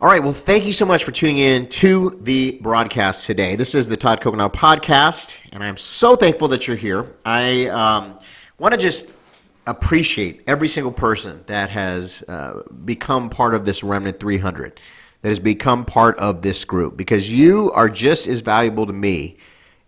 All right, well, thank you so much for tuning in to the broadcast today. This is the Todd Coconato podcast, and I'm so thankful that you're here. I um, want to just appreciate every single person that has uh, become part of this Remnant 300, that has become part of this group, because you are just as valuable to me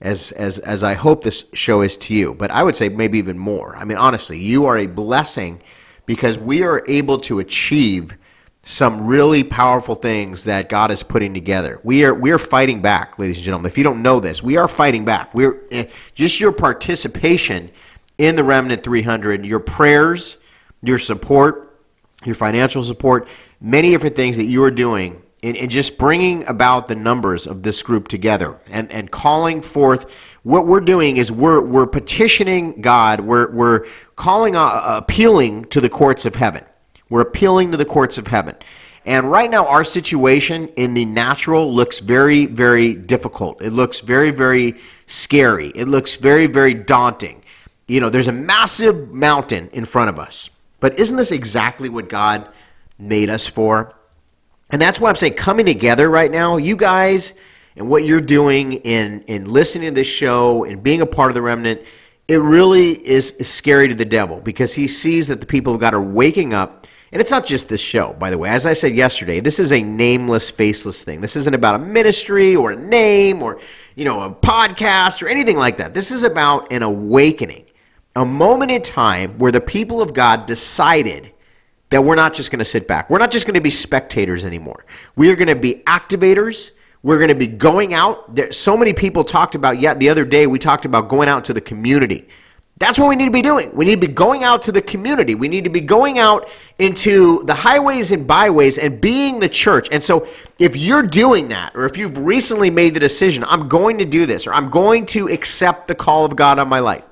as, as, as I hope this show is to you. But I would say maybe even more. I mean, honestly, you are a blessing because we are able to achieve some really powerful things that God is putting together. We are we are fighting back, ladies and gentlemen. If you don't know this, we are fighting back. We're eh, just your participation in the Remnant 300, your prayers, your support, your financial support, many different things that you are doing and, in just bringing about the numbers of this group together and, and calling forth what we're doing is we're, we're petitioning God, we're, we're calling, uh, appealing to the courts of heaven. We're appealing to the courts of heaven. And right now, our situation in the natural looks very, very difficult. It looks very, very scary. It looks very, very daunting. You know, there's a massive mountain in front of us. But isn't this exactly what God made us for? And that's why I'm saying coming together right now, you guys and what you're doing in, in listening to this show and being a part of the remnant, it really is, scary to the devil because he sees that the people of God are waking up and it's not just this show, by the way. As I said yesterday, this is a nameless, faceless thing. This isn't about a ministry or a name or, you know, a podcast or anything like that. This is about an awakening, a moment in time where the people of God decided that we're not just going to sit back. We're not just going to be spectators anymore. We are going to be activators. We're going to be going out. So many people talked about, yet the other day, we talked about going out to the community. That's what we need to be doing. We need to be going out to the community. We need to be going out into the highways and byways and being the church. And so, if you're doing that, or if you've recently made the decision, I'm going to do this, or I'm going to accept the call of God on my life,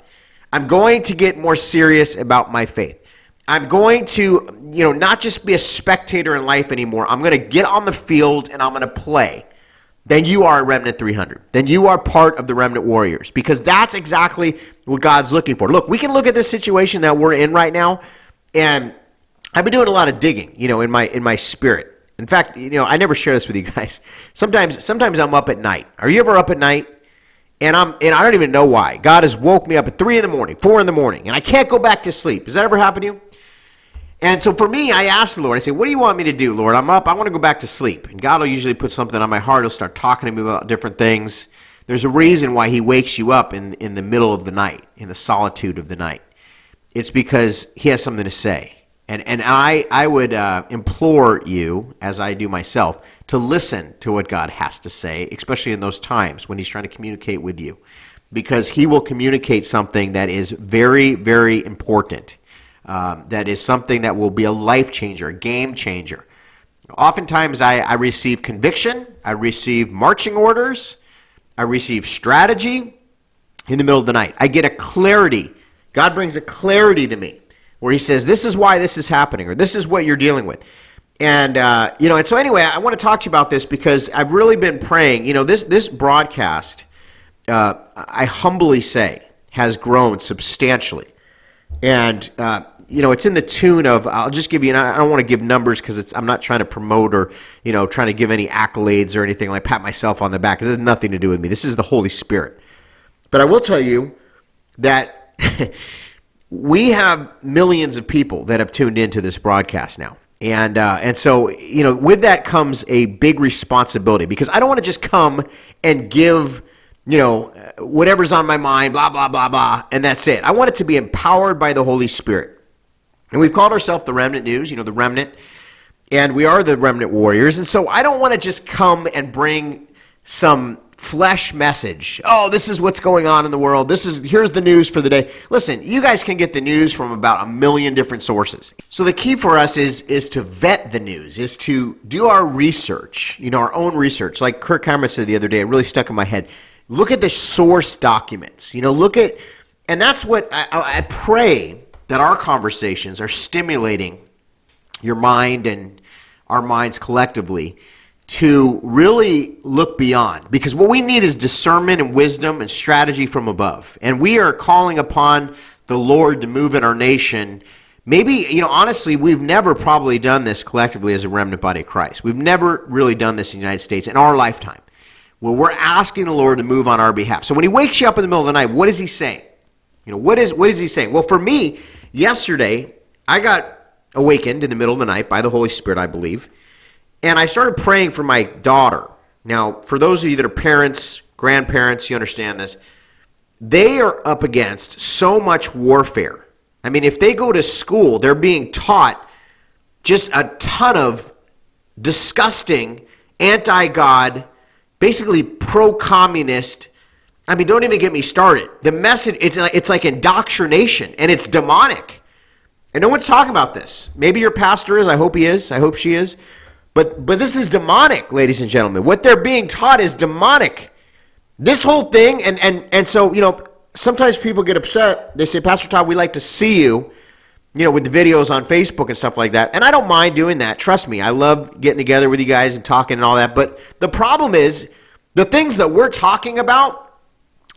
I'm going to get more serious about my faith. I'm going to, you know, not just be a spectator in life anymore. I'm going to get on the field and I'm going to play then you are a remnant 300. Then you are part of the remnant warriors because that's exactly what God's looking for. Look, we can look at this situation that we're in right now and I've been doing a lot of digging, you know, in my in my spirit. In fact, you know, I never share this with you guys. Sometimes sometimes I'm up at night. Are you ever up at night? And I'm and I don't even know why. God has woke me up at three in the morning, four in the morning, and I can't go back to sleep. Has that ever happened to you? And so for me, I asked the Lord, I said, What do you want me to do, Lord? I'm up. I want to go back to sleep. And God will usually put something on my heart. He'll start talking to me about different things. There's a reason why He wakes you up in, in the middle of the night, in the solitude of the night. It's because He has something to say. And, and I, I would uh, implore you, as I do myself, to listen to what God has to say, especially in those times when He's trying to communicate with you. Because He will communicate something that is very, very important um, that is something that will be a life changer, a game changer. Oftentimes, I, I receive conviction, I receive marching orders, I receive strategy in the middle of the night. I get a clarity. God brings a clarity to me where He says, This is why this is happening, or this is what you're dealing with. And uh, you know, and so anyway, I want to talk to you about this because I've really been praying. You know, this this broadcast, uh, I humbly say, has grown substantially, and uh, you know, it's in the tune of. I'll just give you. And I don't want to give numbers because I'm not trying to promote or you know trying to give any accolades or anything like pat myself on the back. Because it has nothing to do with me. This is the Holy Spirit. But I will tell you that we have millions of people that have tuned into this broadcast now. And uh, and so you know, with that comes a big responsibility because I don't want to just come and give you know whatever's on my mind, blah blah blah blah, and that's it. I want it to be empowered by the Holy Spirit. And we've called ourselves the Remnant News, you know, the Remnant, and we are the Remnant Warriors. And so I don't want to just come and bring some flesh message. Oh, this is what's going on in the world. This is here's the news for the day. Listen, you guys can get the news from about a million different sources. So the key for us is is to vet the news, is to do our research, you know, our own research. Like Kirk Cameron said the other day, it really stuck in my head. Look at the source documents. You know, look at and that's what I, I pray that our conversations are stimulating your mind and our minds collectively to really look beyond. Because what we need is discernment and wisdom and strategy from above. And we are calling upon the Lord to move in our nation maybe, you know, honestly, we've never probably done this collectively as a remnant body of Christ. We've never really done this in the United States in our lifetime where we're asking the Lord to move on our behalf. So when he wakes you up in the middle of the night, what is he saying? You know, what is what is he saying? Well, for me, yesterday, I got awakened in the middle of the night by the Holy Spirit, I believe, and I started praying for my daughter. Now, for those of you that are parents, grandparents, you understand this. They are up against so much warfare. I mean, if they go to school, they're being taught just a ton of disgusting, anti God, basically pro communist. I mean, don't even get me started. The message, it's like, it's like indoctrination and it's demonic. And no one's talking about this. Maybe your pastor is. I hope he is. I hope she is. But, but this is demonic, ladies and gentlemen. What they're being taught is demonic. This whole thing, and, and, and so, you know, sometimes people get upset. They say, Pastor Todd, we like to see you, you know, with the videos on Facebook and stuff like that. And I don't mind doing that. Trust me, I love getting together with you guys and talking and all that. But the problem is, the things that we're talking about,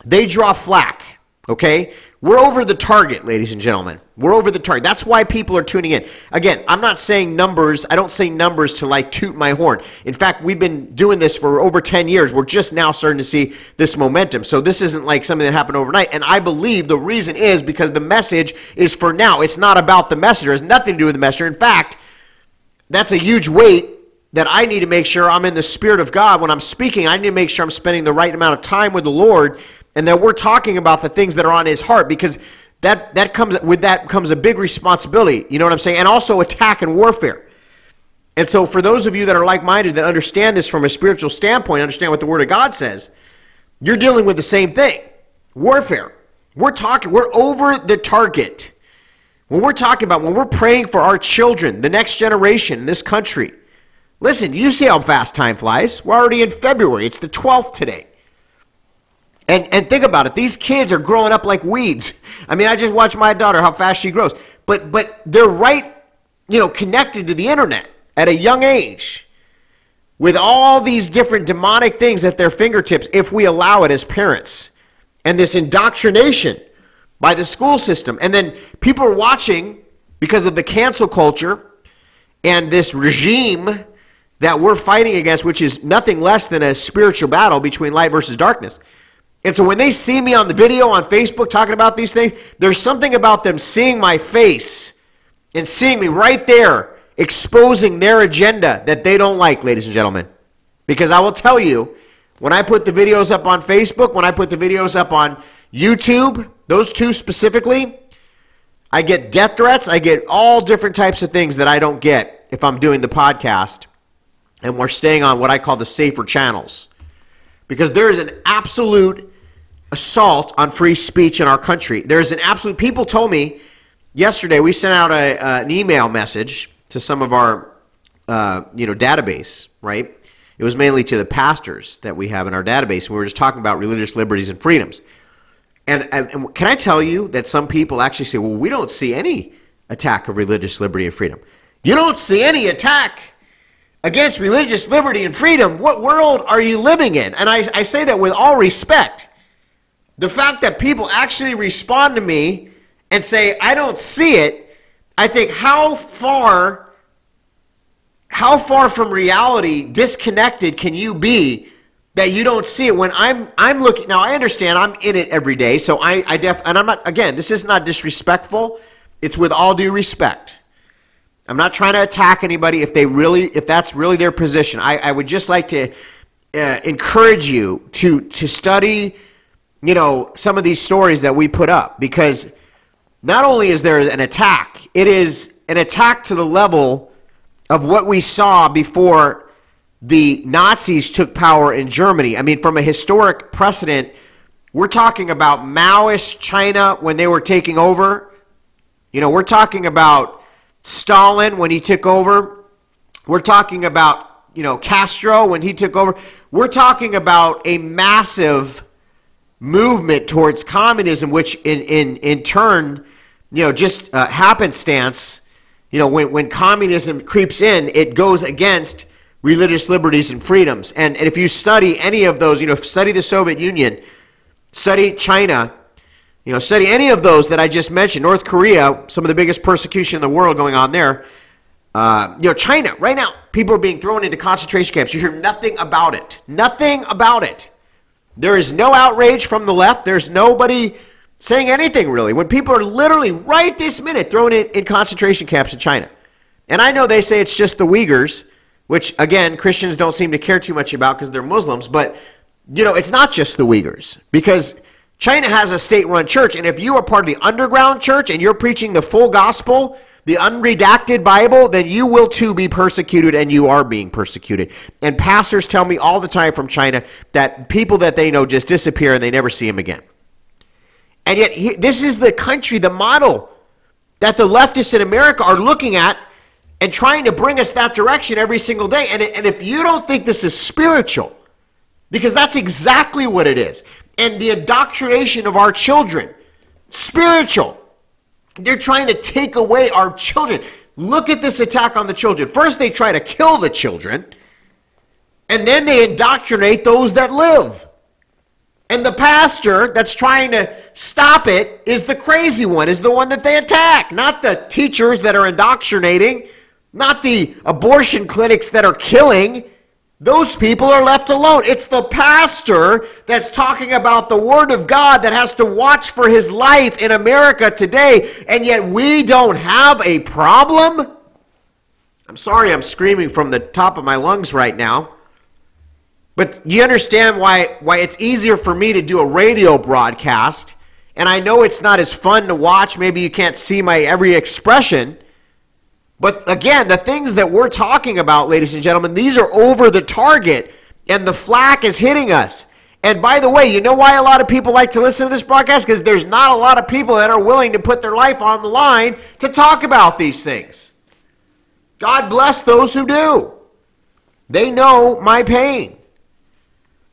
they draw flack, okay? We're over the target, ladies and gentlemen. We're over the target. That's why people are tuning in. Again, I'm not saying numbers. I don't say numbers to like toot my horn. In fact, we've been doing this for over 10 years. We're just now starting to see this momentum. So this isn't like something that happened overnight. And I believe the reason is because the message is for now. It's not about the messenger. It has nothing to do with the messenger. In fact, that's a huge weight that I need to make sure I'm in the Spirit of God when I'm speaking. I need to make sure I'm spending the right amount of time with the Lord and that we're talking about the things that are on his heart because that that comes with that comes a big responsibility you know what i'm saying? And also attack and warfare. And so for those of you that are like-minded that understand this from a spiritual standpoint understand what the word of god says you're dealing with the same thing. Warfare. We're talking we're over the target. When we're talking about when we're praying for our children the next generation in this country listen you see how fast time flies. We're already in february. It's the 12th today and and think about it. These kids are growing up like weeds. I mean, I just watch my daughter how fast she grows. But but they're right, you know, connected to the internet at a young age with all these different demonic things at their fingertips if we allow it as parents. And this indoctrination by the school system. And then people are watching because of the cancel culture and this regime that we're fighting against, which is nothing less than a spiritual battle between light versus darkness. And so when they see me on the video on Facebook talking about these things, there's something about them seeing my face and seeing me right there exposing their agenda that they don't like, ladies and gentlemen. Because I will tell you, when I put the videos up on Facebook, when I put the videos up on YouTube, those two specifically, I get death threats. I get all different types of things that I don't get if I'm doing the podcast and we're staying on what I call the safer channels. Because there is an absolute assault on free speech in our country. There's an absolute. People told me yesterday. We sent out a, uh, an email message to some of our, uh, you know, database. Right. It was mainly to the pastors that we have in our database. We were just talking about religious liberties and freedoms. And, and, and can I tell you that some people actually say, well, we don't see any attack of religious liberty and freedom. You don't see any attack against religious liberty and freedom. What world are you living in? And I, I say that with all respect the fact that people actually respond to me and say, I don't see it, I think how far how far from reality disconnected can you be that you don't see it when I'm I'm looking now I understand I'm in it every day so I I def and I'm not again this is not disrespectful it's with all due respect. I'm not trying to attack anybody if they really if that's really their position. I, I would just like to uh, encourage you to to study you know, some of these stories that we put up because not only is there an attack, it is an attack to the level of what we saw before the Nazis took power in Germany. I mean, from a historic precedent, we're talking about Maoist China when they were taking over. You know, we're talking about Stalin when he took over. We're talking about, you know, Castro when he took over. We're talking about a massive movement towards communism, which in, in, in turn, you know, just uh, happenstance, you know, when, when communism creeps in, it goes against religious liberties and freedoms. And, and if you study any of those, you know, study the Soviet Union, study China, You know, study any of those that I just mentioned. North Korea, some of the biggest persecution in the world going on there. Uh, you know, China, right now, people are being thrown into concentration camps. You hear nothing about it. Nothing about it. There is no outrage from the left. There's nobody saying anything really. When people are literally right this minute thrown in, in concentration camps in China. And I know they say it's just the Uyghurs, which again, Christians don't seem to care too much about because they're Muslims, but you know, it's not just the Uyghurs because China has a state run church, and if you are part of the underground church and you're preaching the full gospel, the unredacted Bible, then you will too be persecuted and you are being persecuted. And pastors tell me all the time from China that people that they know just disappear and they never see them again. And yet, this is the country, the model that the leftists in America are looking at and trying to bring us that direction every single day. And, and if you don't think this is spiritual, because that's exactly what it is, and the indoctrination of our children, spiritual. They're trying to take away our children. Look at this attack on the children. First, they try to kill the children, and then they indoctrinate those that live. And the pastor that's trying to stop it is the crazy one, is the one that they attack, not the teachers that are indoctrinating, not the abortion clinics that are killing. Those people are left alone. It's the pastor that's talking about the Word of God that has to watch for his life in America today, and yet we don't have a problem? I'm sorry I'm screaming from the top of my lungs right now. But you understand why, why it's easier for me to do a radio broadcast, and I know it's not as fun to watch. Maybe you can't see my every expression. But again, the things that we're talking about, ladies and gentlemen, these are over the target, and the flack is hitting us. And by the way, you know why a lot of people like to listen to this broadcast? Because there's not a lot of people that are willing to put their life on the line to talk about these things. God bless those who do. They know my pain.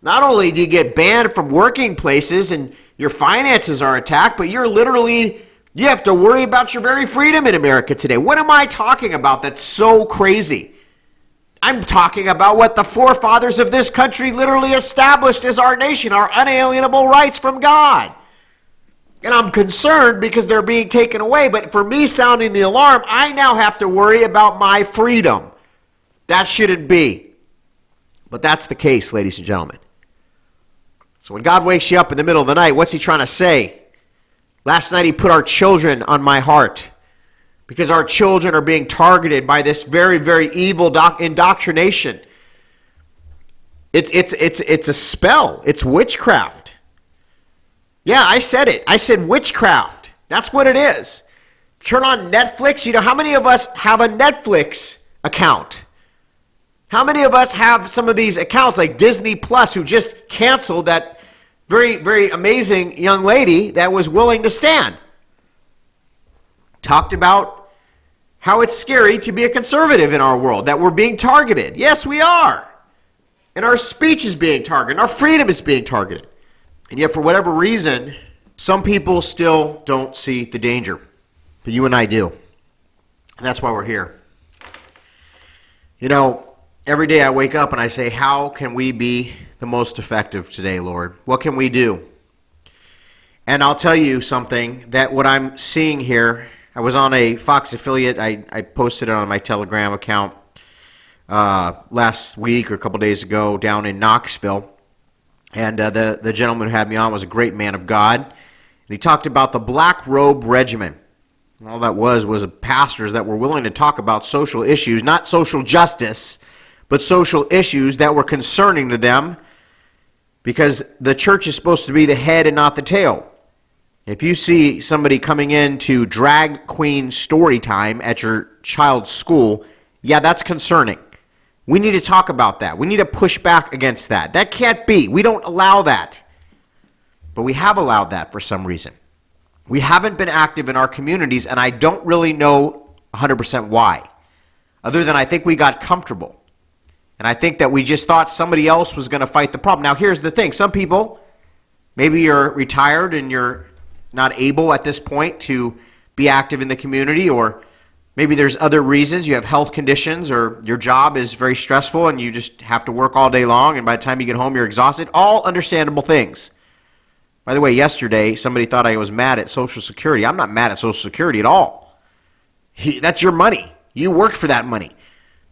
Not only do you get banned from working places and your finances are attacked, but you're literally you have to worry about your very freedom in America today. What am I talking about that's so crazy? I'm talking about what the forefathers of this country literally established as our nation, our unalienable rights from God. And I'm concerned because they're being taken away. But for me sounding the alarm, I now have to worry about my freedom. That shouldn't be. But that's the case, ladies and gentlemen. So when God wakes you up in the middle of the night, what's he trying to say? Last night, he put our children on my heart because our children are being targeted by this very, very evil doc- indoctrination. It's, it's, it's, it's a spell, it's witchcraft. Yeah, I said it. I said witchcraft. That's what it is. Turn on Netflix. You know, how many of us have a Netflix account? How many of us have some of these accounts like Disney Plus who just canceled that very, very amazing young lady that was willing to stand. Talked about how it's scary to be a conservative in our world, that we're being targeted. Yes, we are. And our speech is being targeted, our freedom is being targeted. And yet, for whatever reason, some people still don't see the danger. But you and I do. And that's why we're here. You know, every day I wake up and I say, How can we be the most effective today, Lord? What can we do? And I'll tell you something that what I'm seeing here, I was on a Fox affiliate, I, I posted it on my Telegram account uh, last week or a couple days ago down in Knoxville. And uh, the, the gentleman who had me on was a great man of God. And he talked about the Black Robe Regiment. all that was was pastors that were willing to talk about social issues, not social justice, but social issues that were concerning to them because the church is supposed to be the head and not the tail. If you see somebody coming in to drag queen story time at your child's school, yeah, that's concerning. We need to talk about that. We need to push back against that. That can't be. We don't allow that. But we have allowed that for some reason. We haven't been active in our communities, and I don't really know 100% why, other than I think we got comfortable. And I think that we just thought somebody else was going to fight the problem. Now, here's the thing some people, maybe you're retired and you're not able at this point to be active in the community, or maybe there's other reasons. You have health conditions, or your job is very stressful and you just have to work all day long, and by the time you get home, you're exhausted. All understandable things. By the way, yesterday somebody thought I was mad at Social Security. I'm not mad at Social Security at all. He, that's your money. You worked for that money.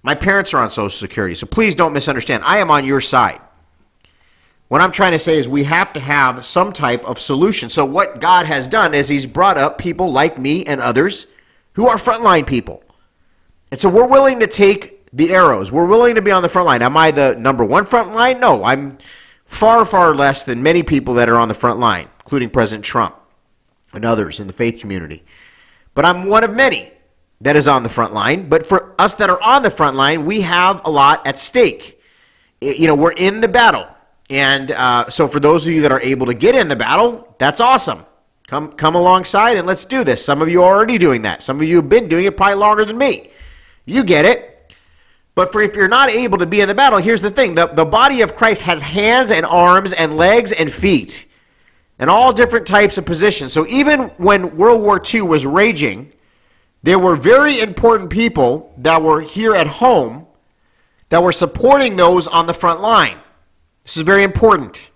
My parents are on Social Security, so please don't misunderstand. I am on your side. What I'm trying to say is we have to have some type of solution. So, what God has done is He's brought up people like me and others who are frontline people. And so, we're willing to take the arrows. We're willing to be on the front line. Am I the number one front line? No, I'm far, far less than many people that are on the front line, including President Trump and others in the faith community. But I'm one of many that is on the front line. But for us that are on the front line, we have a lot at stake. You know, we're in the battle. And uh, so for those of you that are able to get in the battle, that's awesome. Come, come alongside and let's do this. Some of you are already doing that. Some of you have been doing it probably longer than me. You get it. But for if you're not able to be in the battle, here's the thing the, the body of Christ has hands and arms and legs and feet and all different types of positions. So even when World War II was raging, there were very important people that were here at home that were supporting those on the front line. This is very important.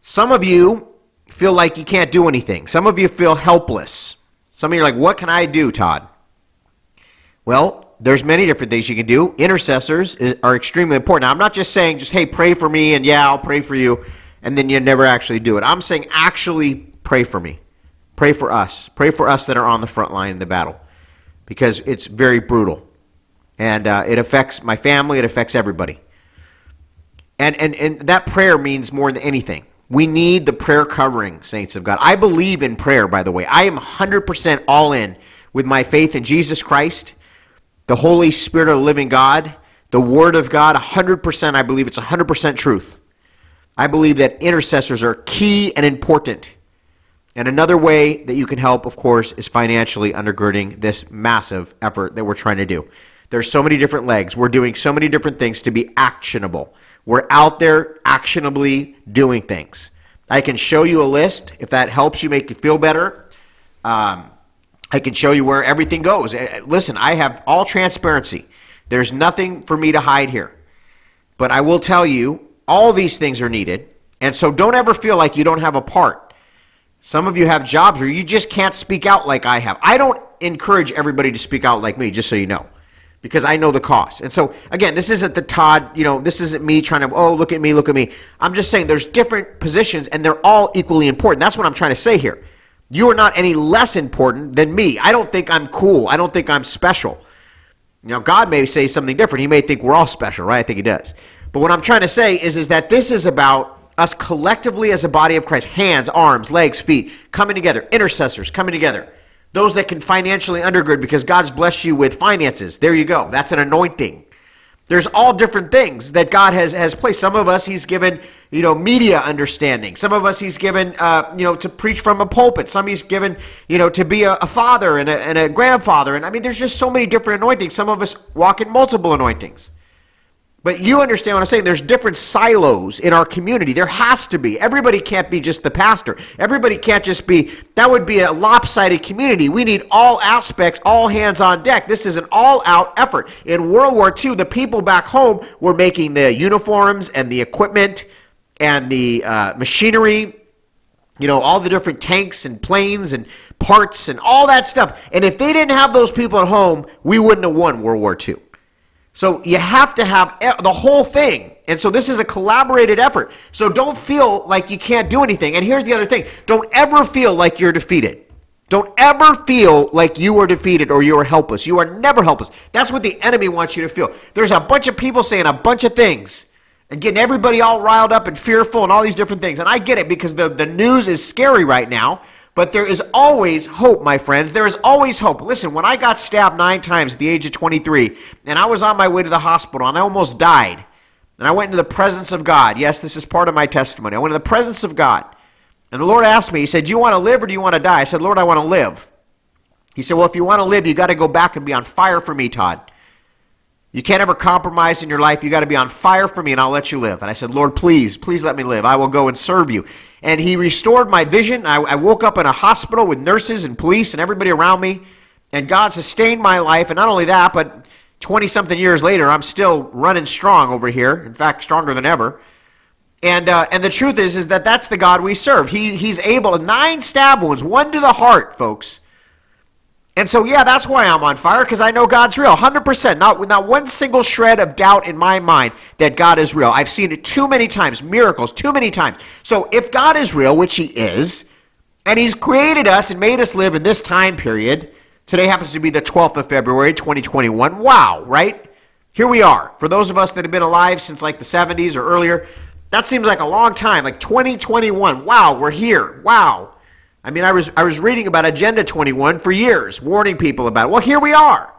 Some of you feel like you can't do anything. Some of you feel helpless. Some of you are like, what can I do, Todd? Well, there's many different things you can do. Intercessors are extremely important. Now, I'm not just saying just, hey, pray for me and yeah, I'll pray for you, and then you never actually do it. I'm saying actually pray for me. Pray for us. Pray for us that are on the front line in the battle because it's very brutal. And uh, it affects my family, it affects everybody. And, and, and that prayer means more than anything. We need the prayer covering, saints of God. I believe in prayer, by the way. I am 100% all in with my faith in Jesus Christ, the Holy Spirit of the living God, the Word of God. 100%, I believe it's 100% truth. I believe that intercessors are key and important and another way that you can help, of course, is financially undergirding this massive effort that we're trying to do. There's so many different legs. We're doing so many different things to be actionable. We're out there actionably doing things. I can show you a list if that helps you make you feel better. Um, I can show you where everything goes. Eh, listen, I have all transparency. There's nothing for me to hide here. But I will tell you, all these things are needed. And so don't ever feel like you don't have a part. Some of you have jobs where you just can't speak out like I have. I don't encourage everybody to speak out like me, just so you know, because I know the cost. And so, again, this isn't the Todd, you know, this isn't me trying to, oh, look at me, look at me. I'm just saying there's different positions and they're all equally important. That's what I'm trying to say here. You are not any less important than me. I don't think I'm cool. I don't think I'm special. Now, God may say something different. He may think we're all special, right? I think He does. But what I'm trying to say is, is that this is about us collectively as a body of Christ, hands, arms, legs, feet, coming together, intercessors coming together, those that can financially undergird because God's blessed you with finances. There you go. That's an anointing. There's all different things that God has, has placed. Some of us He's given, you know, media understanding. Some of us He's given, uh, you know, to preach from a pulpit. Some He's given, you know, to be a, a father and a, and a grandfather. And I mean, there's just so many different anointings. Some of us walk in multiple anointings. But you understand what I'm saying? There's different silos in our community. There has to be. Everybody can't be just the pastor. Everybody can't just be, that would be a lopsided community. We need all aspects, all hands on deck. This is an all out effort. In World War II, the people back home were making the uniforms and the equipment and the uh, machinery, you know, all the different tanks and planes and parts and all that stuff. And if they didn't have those people at home, we wouldn't have won World War II. So you have to have the whole thing. And so this is a collaborated effort. So don't feel like you can't do anything. And here's the other thing don't ever feel like you're defeated. Don't ever feel like you are defeated or you are helpless. You are never helpless. That's what the enemy wants you to feel. There's a bunch of people saying a bunch of things and getting everybody all riled up and fearful and all these different things. And I get it because the, the news is scary right now. But there is always hope, my friends. There is always hope. Listen, when I got stabbed nine times at the age of 23, and I was on my way to the hospital, and I almost died, and I went into the presence of God. Yes, this is part of my testimony. I went into the presence of God. And the Lord asked me, He said, Do you want to live or do you want to die? I said, Lord, I want to live. He said, Well, if you want to live, you got to go back and be on fire for me, Todd. You can't ever compromise in your life. You got to be on fire for me, and I'll let you live. And I said, Lord, please, please let me live. I will go and serve you. And He restored my vision. I, I woke up in a hospital with nurses and police and everybody around me. And God sustained my life. And not only that, but 20 something years later, I'm still running strong over here. In fact, stronger than ever. And, uh, and the truth is, is that that's the God we serve. He, he's able, nine stab wounds, one to the heart, folks. And so, yeah, that's why I'm on fire, because I know God's real. 100%. Not, not one single shred of doubt in my mind that God is real. I've seen it too many times, miracles, too many times. So, if God is real, which He is, and He's created us and made us live in this time period, today happens to be the 12th of February, 2021. Wow, right? Here we are. For those of us that have been alive since like the 70s or earlier, that seems like a long time, like 2021. Wow, we're here. Wow. I mean, I was I was reading about Agenda 21 for years, warning people about it. Well, here we are.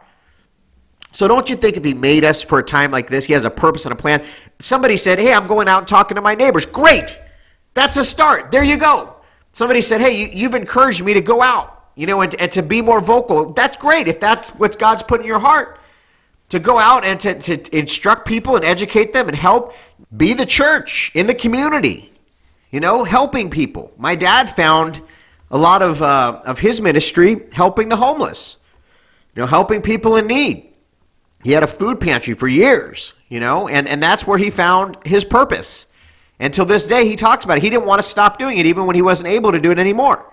So don't you think if he made us for a time like this, he has a purpose and a plan? Somebody said, "Hey, I'm going out and talking to my neighbors." Great. That's a start. There you go. Somebody said, "Hey, you, have encouraged me to go out, you know, and, and to be more vocal." That's great if that's what God's put in your heart to go out and to, to instruct people and educate them and help be the church in the community, you know, helping people. My dad found a lot of, uh, of his ministry helping the homeless, you know, helping people in need. He had a food pantry for years, you know, and, and that's where he found his purpose. Until this day, he talks about it. He didn't want to stop doing it, even when he wasn't able to do it anymore.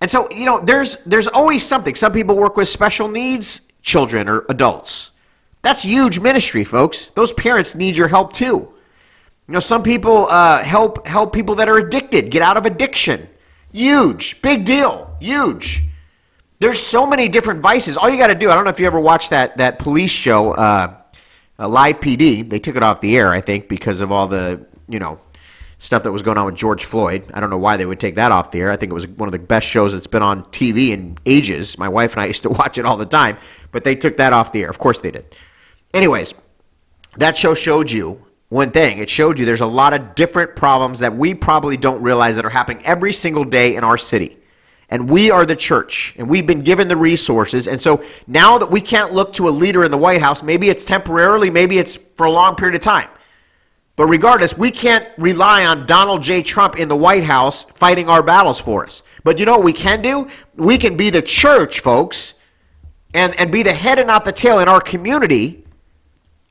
And so, you know, there's there's always something. Some people work with special needs children or adults. That's huge ministry, folks. Those parents need your help too. You know, some people uh, help help people that are addicted get out of addiction. Huge, big deal, huge. There's so many different vices. All you got to do. I don't know if you ever watched that that police show, uh, uh, Live PD. They took it off the air, I think, because of all the you know stuff that was going on with George Floyd. I don't know why they would take that off the air. I think it was one of the best shows that's been on TV in ages. My wife and I used to watch it all the time, but they took that off the air. Of course they did. Anyways, that show showed you one thing. It showed you there's a lot of different problems that we probably don't realize that are happening every single day in our city. And we are the church, and we've been given the resources. And so now that we can't look to a leader in the White House, maybe it's temporarily, maybe it's for a long period of time. But regardless, we can't rely on Donald J. Trump in the White House fighting our battles for us. But you know what we can do? We can be the church, folks, and, and be the head and not the tail in our community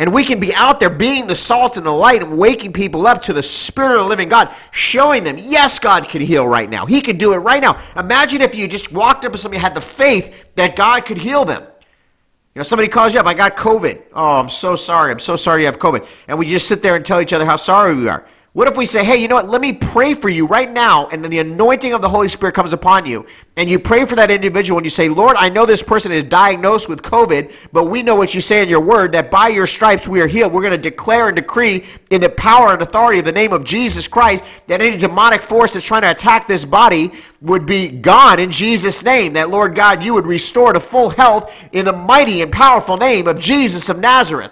and we can be out there being the salt and the light and waking people up to the Spirit of the living God, showing them, yes, God can heal right now. He can do it right now. Imagine if you just walked up to somebody had the faith that God could heal them. You know, somebody calls you up, I got COVID. Oh, I'm so sorry. I'm so sorry you have COVID. And we just sit there and tell each other how sorry we are. What if we say, hey, you know what? Let me pray for you right now, and then the anointing of the Holy Spirit comes upon you, and you pray for that individual, and you say, Lord, I know this person is diagnosed with COVID, but we know what you say in your word that by your stripes we are healed. We're going to declare and decree in the power and authority of the name of Jesus Christ that any demonic force that's trying to attack this body would be gone in Jesus' name. That, Lord God, you would restore to full health in the mighty and powerful name of Jesus of Nazareth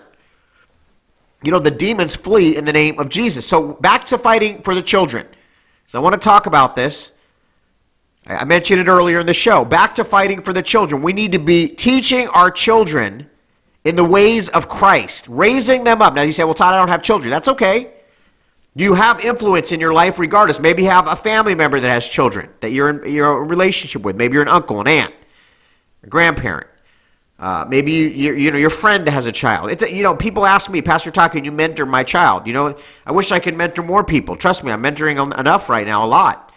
you know, the demons flee in the name of Jesus. So back to fighting for the children. So I want to talk about this. I mentioned it earlier in the show. Back to fighting for the children. We need to be teaching our children in the ways of Christ, raising them up. Now you say, well, Todd, I don't have children. That's okay. You have influence in your life regardless. Maybe you have a family member that has children that you're in, you're in a relationship with. Maybe you're an uncle, an aunt, a grandparent. Uh, maybe you, you, you, know your friend has a child. It's a, you know people ask me, Pastor can you mentor my child? You know, I wish I could mentor more people. Trust me, I'm mentoring enough right now, a lot.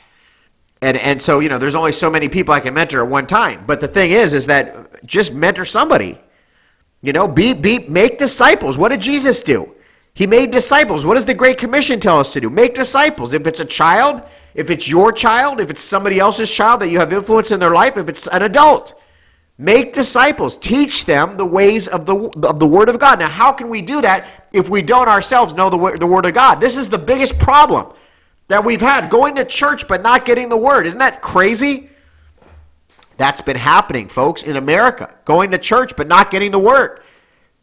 And and so you know, there's only so many people I can mentor at one time. But the thing is, is that just mentor somebody. You know, be be make disciples. What did Jesus do? He made disciples. What does the Great Commission tell us to do? Make disciples. If it's a child, if it's your child, if it's somebody else's child that you have influence in their life, if it's an adult. Make disciples. Teach them the ways of the, of the Word of God. Now, how can we do that if we don't ourselves know the, the Word of God? This is the biggest problem that we've had going to church but not getting the Word. Isn't that crazy? That's been happening, folks, in America. Going to church but not getting the Word.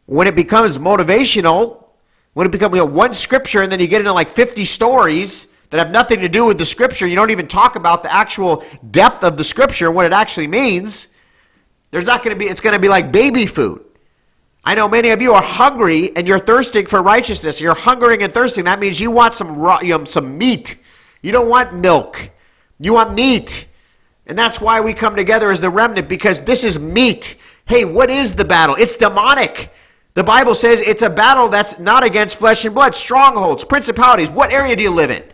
When it becomes motivational, when it becomes you know, one scripture and then you get into like 50 stories that have nothing to do with the scripture, you don't even talk about the actual depth of the scripture, what it actually means there's not going to be, it's going to be like baby food. I know many of you are hungry and you're thirsting for righteousness. You're hungering and thirsting. That means you want some raw, you know, some meat. You don't want milk. You want meat. And that's why we come together as the remnant because this is meat. Hey, what is the battle? It's demonic. The Bible says it's a battle that's not against flesh and blood, strongholds, principalities. What area do you live in?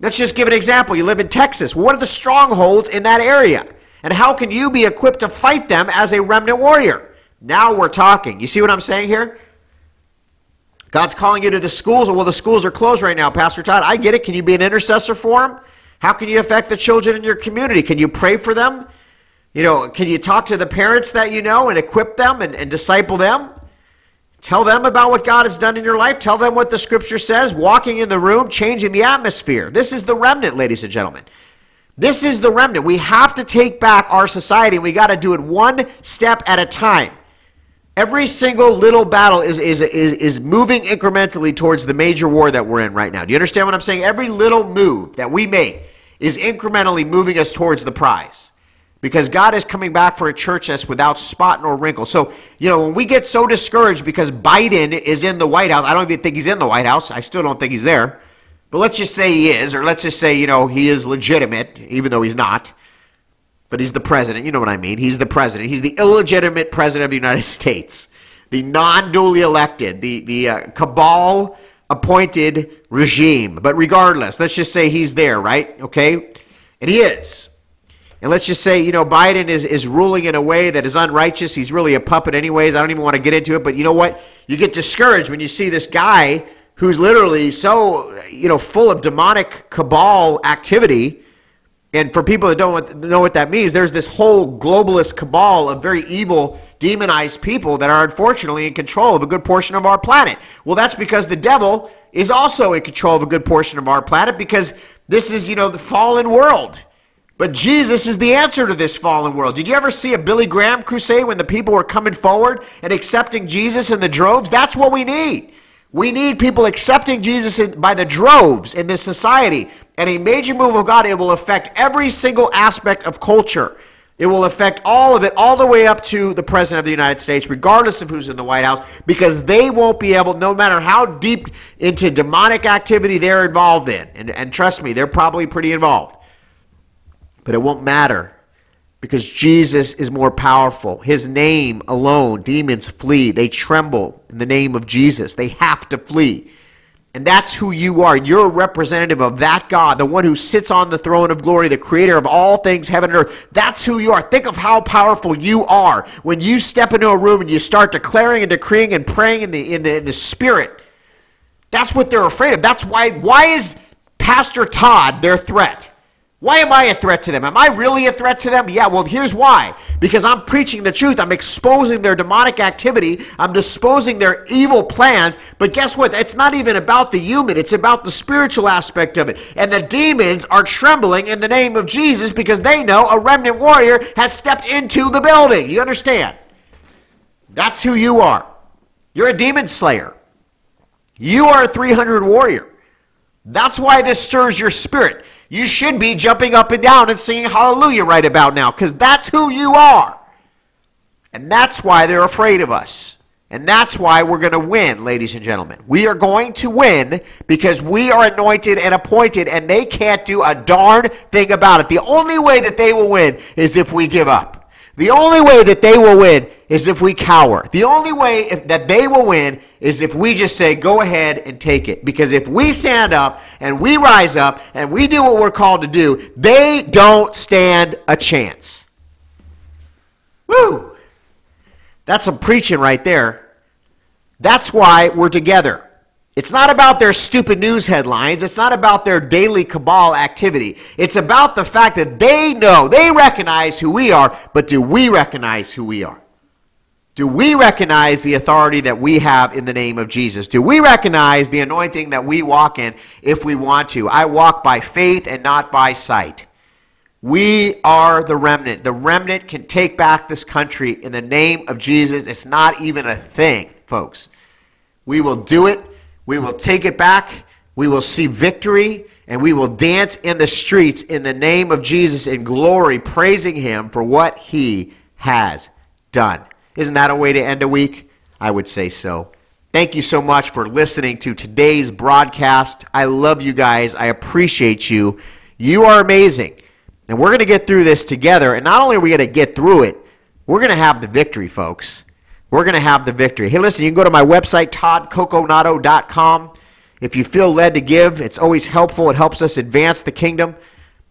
Let's just give an example. You live in Texas. What are the strongholds in that area? And how can you be equipped to fight them as a remnant warrior? Now we're talking. You see what I'm saying here? God's calling you to the schools. Well, the schools are closed right now, Pastor Todd. I get it. Can you be an intercessor for them? How can you affect the children in your community? Can you pray for them? You know, can you talk to the parents that you know and equip them and, and disciple them? Tell them about what God has done in your life. Tell them what the scripture says, walking in the room, changing the atmosphere. This is the remnant, ladies and gentlemen. This is the remnant. We have to take back our society, we got to do it one step at a time. Every single little battle is, is, is, is moving incrementally towards the major war that we're in right now. Do you understand what I'm saying? Every little move that we make is incrementally moving us towards the prize because God is coming back for a church that's without spot nor wrinkle. So, you know, when we get so discouraged because Biden is in the White House, I don't even think he's in the White House. I still don't think he's there. But let's just say he is, or let's just say, you know, he is legitimate, even though he's not. But he's the president. You know what I mean? He's the president. He's the illegitimate president of the United States, the non duly elected, the, the uh, cabal appointed regime. But regardless, let's just say he's there, right? Okay? And he is. And let's just say, you know, Biden is, is ruling in a way that is unrighteous. He's really a puppet, anyways. I don't even want to get into it. But you know what? You get discouraged when you see this guy who's literally so, you know, full of demonic cabal activity. And for people that don't know what that means, there's this whole globalist cabal of very evil, demonized people that are unfortunately in control of a good portion of our planet. Well, that's because the devil is also in control of a good portion of our planet because this is, you know, the fallen world. But Jesus is the answer to this fallen world. Did you ever see a Billy Graham crusade when the people were coming forward and accepting Jesus in the droves? That's what we need. We need people accepting Jesus in, by the droves in this society. And a major move of God, it will affect every single aspect of culture. It will affect all of it, all the way up to the President of the United States, regardless of who's in the White House, because they won't be able, no matter how deep into demonic activity they're involved in. And, and trust me, they're probably pretty involved. But it won't matter because Jesus is more powerful. His name alone, demons flee. They tremble in the name of Jesus. They have to flee. And that's who you are. You're a representative of that God, the one who sits on the throne of glory, the creator of all things, heaven and earth. That's who you are. Think of how powerful you are when you step into a room and you start declaring and decreeing and praying in the, in the, in the spirit. That's what they're afraid of. That's why, why is Pastor Todd their threat? Why am I a threat to them? Am I really a threat to them? Yeah, well, here's why. Because I'm preaching the truth. I'm exposing their demonic activity. I'm disposing their evil plans. But guess what? It's not even about the human, it's about the spiritual aspect of it. And the demons are trembling in the name of Jesus because they know a remnant warrior has stepped into the building. You understand? That's who you are. You're a demon slayer. You are a 300 warrior. That's why this stirs your spirit. You should be jumping up and down and singing hallelujah right about now because that's who you are. And that's why they're afraid of us. And that's why we're going to win, ladies and gentlemen. We are going to win because we are anointed and appointed, and they can't do a darn thing about it. The only way that they will win is if we give up. The only way that they will win is if we cower. The only way if, that they will win is if we just say, go ahead and take it. Because if we stand up and we rise up and we do what we're called to do, they don't stand a chance. Woo! That's some preaching right there. That's why we're together. It's not about their stupid news headlines. It's not about their daily cabal activity. It's about the fact that they know, they recognize who we are, but do we recognize who we are? Do we recognize the authority that we have in the name of Jesus? Do we recognize the anointing that we walk in if we want to? I walk by faith and not by sight. We are the remnant. The remnant can take back this country in the name of Jesus. It's not even a thing, folks. We will do it. We will take it back. We will see victory and we will dance in the streets in the name of Jesus in glory, praising him for what he has done. Isn't that a way to end a week? I would say so. Thank you so much for listening to today's broadcast. I love you guys. I appreciate you. You are amazing. And we're going to get through this together. And not only are we going to get through it, we're going to have the victory, folks. We're going to have the victory. Hey, listen, you can go to my website, toddcoconato.com. If you feel led to give, it's always helpful. It helps us advance the kingdom.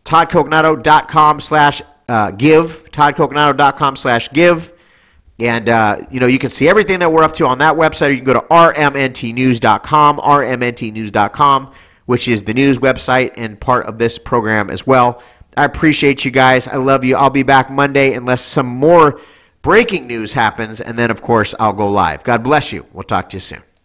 toddcoconato.com slash uh, give, toddcoconato.com slash give. And, uh, you know, you can see everything that we're up to on that website. Or you can go to rmntnews.com, rmntnews.com, which is the news website and part of this program as well. I appreciate you guys. I love you. I'll be back Monday unless some more breaking news happens. And then, of course, I'll go live. God bless you. We'll talk to you soon.